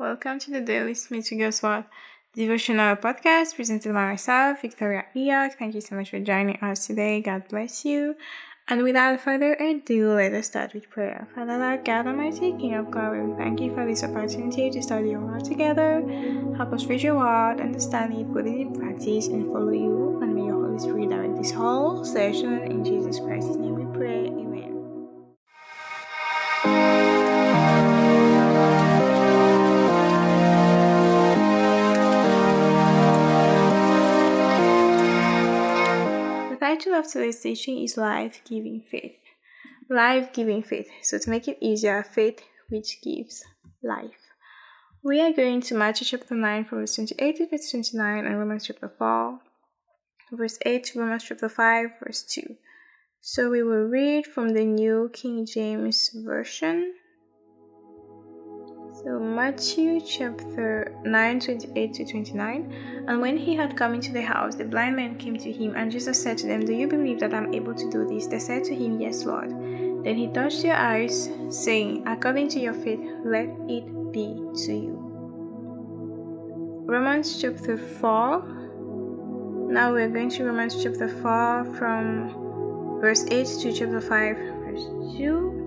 Welcome to the Daily Smith Wigglesworth devotional podcast presented by myself, Victoria Eyog. Thank you so much for joining us today. God bless you. And without further ado, let us start with prayer. Father, Lord God Almighty, King of Glory, we thank you for this opportunity to study your word together. Help us read your word, understand it, put it in practice, and follow you. And may your Holy Spirit direct this whole session. In Jesus Christ's name we pray. Amen. Title of today's teaching is Life Giving Faith. Life Giving Faith. So, to make it easier, faith which gives life. We are going to Matthew chapter 9, from verse 28 to verse 29, and Romans chapter 4, verse 8 to Romans chapter 5, verse 2. So, we will read from the New King James Version. So Matthew chapter 9, 28 to 29. And when he had come into the house, the blind man came to him, and Jesus said to them, Do you believe that I'm able to do this? They said to him, Yes, Lord. Then he touched their eyes, saying, According to your faith, let it be to you. Romans chapter 4. Now we're going to Romans chapter 4 from verse 8 to chapter 5, verse 2.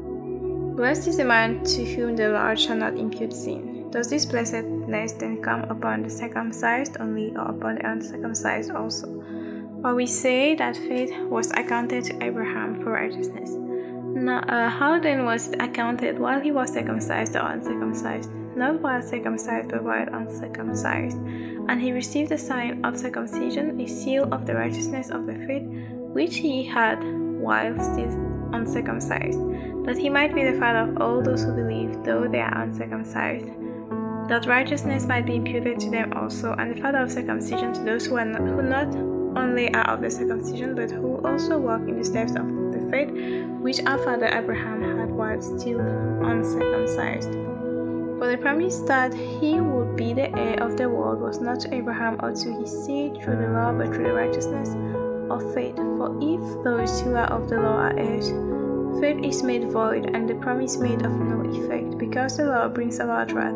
Blessed is the man to whom the Lord shall not impute sin. Does this blessedness then come upon the circumcised only, or upon the uncircumcised also? For we say that faith was accounted to Abraham for righteousness. Now, uh, how then was it accounted while he was circumcised or uncircumcised? Not while circumcised, but while uncircumcised. And he received the sign of circumcision, a seal of the righteousness of the faith which he had while still uncircumcised that he might be the father of all those who believe, though they are uncircumcised, that righteousness might be imputed to them also, and the father of circumcision to those who are not, who not only are of the circumcision, but who also walk in the steps of the faith which our father Abraham had while still uncircumcised. For the promise that he would be the heir of the world was not to Abraham or to his seed through the law, but through the righteousness of faith. For if those who are of the law are heirs, Faith is made void, and the promise made of no effect, because the law brings about wrath.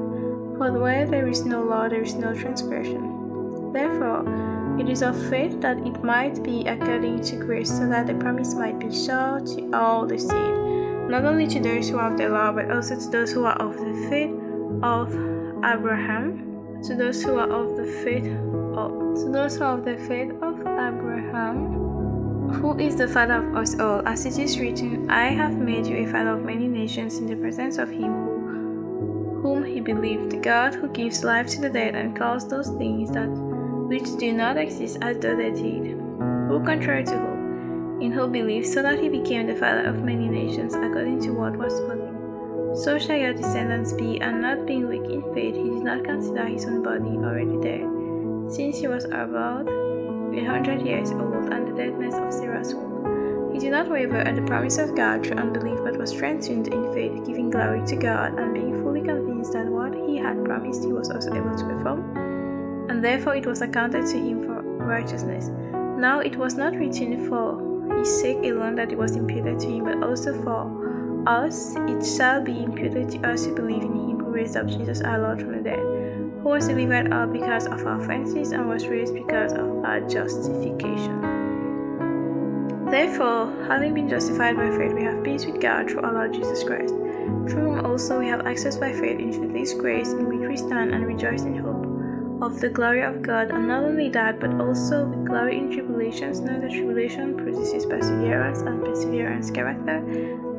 For where there is no law, there is no transgression. Therefore, it is of faith that it might be according to grace, so that the promise might be sure to all the seed, not only to those who are of the law, but also to those who are of the faith of Abraham, to those who are of the faith of to those who are of the faith of Abraham who is the father of us all, as it is written, I have made you a father of many nations in the presence of him whom he believed, God who gives life to the dead and calls those things that which do not exist as though they did, who contrary to hope, in hope believed, so that he became the father of many nations, according to what was spoken. So shall your descendants be, and not being weak in faith, he did not consider his own body already dead, since he was about a hundred years old, and the deadness of Sarah's womb. He did not waver at the promise of God through unbelief, but was strengthened in faith, giving glory to God, and being fully convinced that what he had promised he was also able to perform, and therefore it was accounted to him for righteousness. Now it was not written for his sake alone that it was imputed to him, but also for us it shall be imputed to us who believe in him who raised up Jesus our Lord from the dead who was delivered up because of our offenses and was raised because of our justification. Therefore, having been justified by faith, we have peace with God through our Lord Jesus Christ, through whom also we have access by faith into this grace in which we stand and rejoice in hope of the glory of God, and not only that, but also with glory in tribulations, knowing that tribulation produces perseverance, and perseverance character,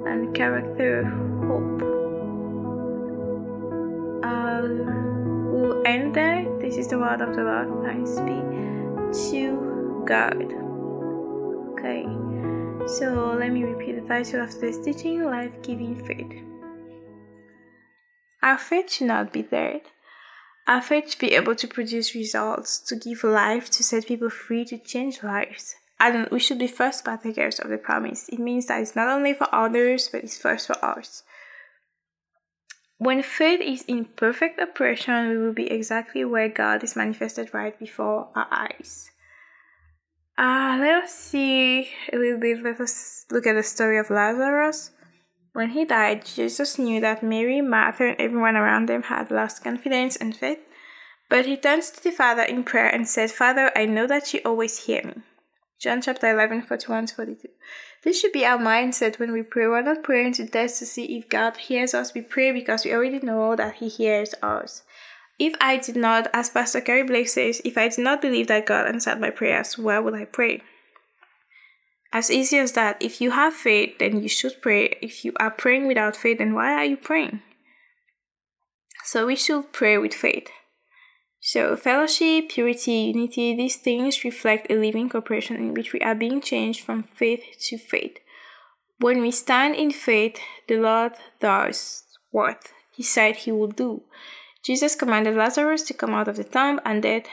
and character hope. Uh, will end there. This is the word of the Lord. Thanks be to God. Okay, so let me repeat the title of this teaching Life Giving Faith. Our faith should not be dead. Our faith should be able to produce results, to give life, to set people free, to change lives. And we should be first partakers of the promise. It means that it's not only for others, but it's first for us. When faith is in perfect operation, we will be exactly where God is manifested right before our eyes. Uh, let us see a little bit. Let us look at the story of Lazarus. When he died, Jesus knew that Mary, Martha, and everyone around them had lost confidence and faith. But he turns to the Father in prayer and said, Father, I know that you always hear me. John chapter 11, 41 42. This should be our mindset when we pray. We're not praying to test to see if God hears us. We pray because we already know that He hears us. If I did not, as Pastor Curry Blake says, if I did not believe that God answered my prayers, why would I pray? As easy as that. If you have faith, then you should pray. If you are praying without faith, then why are you praying? So we should pray with faith. So, fellowship, purity, unity, these things reflect a living cooperation in which we are being changed from faith to faith. When we stand in faith, the Lord does what He said He would do. Jesus commanded Lazarus to come out of the tomb, and death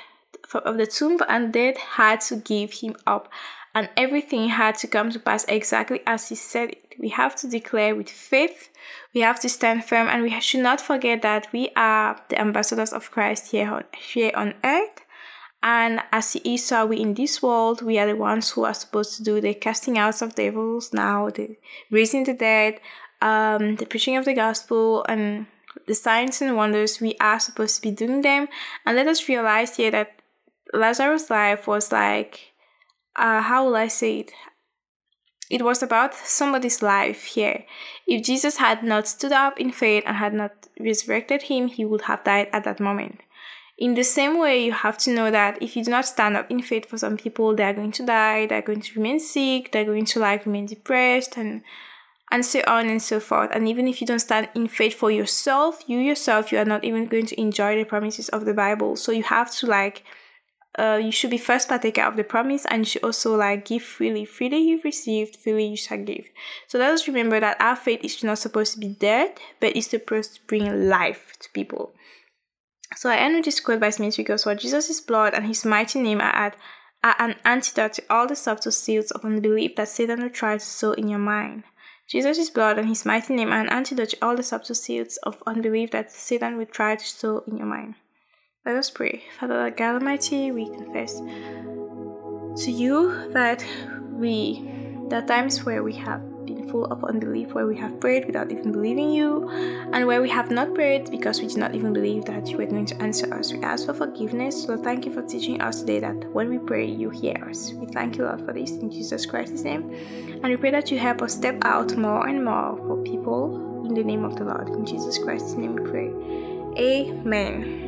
of the tomb, and death had to give him up and everything had to come to pass exactly as he said it. We have to declare with faith, we have to stand firm, and we should not forget that we are the ambassadors of Christ here on, here on earth. And as he is, so we in this world. We are the ones who are supposed to do the casting out of devils now, the raising the dead, um, the preaching of the gospel, and the signs and wonders. We are supposed to be doing them. And let us realize here that Lazarus' life was like uh, how will I say it? It was about somebody's life here. If Jesus had not stood up in faith and had not resurrected him, he would have died at that moment. In the same way, you have to know that if you do not stand up in faith for some people, they are going to die, they're going to remain sick, they're going to like remain depressed and and so on and so forth. And even if you don't stand in faith for yourself, you yourself, you are not even going to enjoy the promises of the Bible. So you have to like uh, you should be first partaker of the promise and you should also like give freely. Freely you've received, freely you shall give. So let us remember that our faith is not supposed to be dead, but it's supposed to bring life to people. So I end with this quote by Smith Wigglesworth Jesus' blood and his mighty name are, at, are an antidote to all the subtle seeds of unbelief that Satan will try to sow in your mind. Jesus' blood and his mighty name are an antidote to all the subtle seeds of unbelief that Satan will try to sow in your mind. Let us pray. Father God Almighty, we confess to you that we, the times where we have been full of unbelief, where we have prayed without even believing you, and where we have not prayed because we did not even believe that you were going to answer us. We ask for forgiveness. Lord, thank you for teaching us today that when we pray, you hear us. We thank you, Lord, for this in Jesus Christ's name. And we pray that you help us step out more and more for people in the name of the Lord. In Jesus Christ's name we pray. Amen.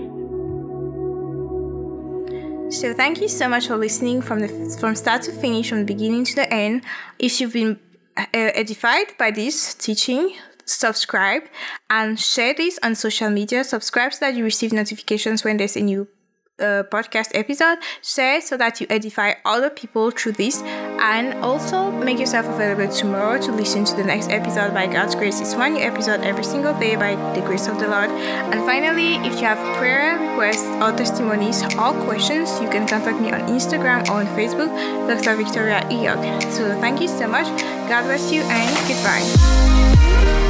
So thank you so much for listening from the from start to finish, from beginning to the end. If you've been uh, edified by this teaching, subscribe and share this on social media. Subscribe so that you receive notifications when there's a new uh, podcast episode. Share so that you edify other people through this, and also make yourself available tomorrow to listen to the next episode by God's grace. It's one new episode every single day by the grace of the Lord. And finally, if you have prayer requests or testimonies or questions, you can contact me on Instagram or on Facebook, Dr. Victoria Eyog. So thank you so much. God bless you and goodbye.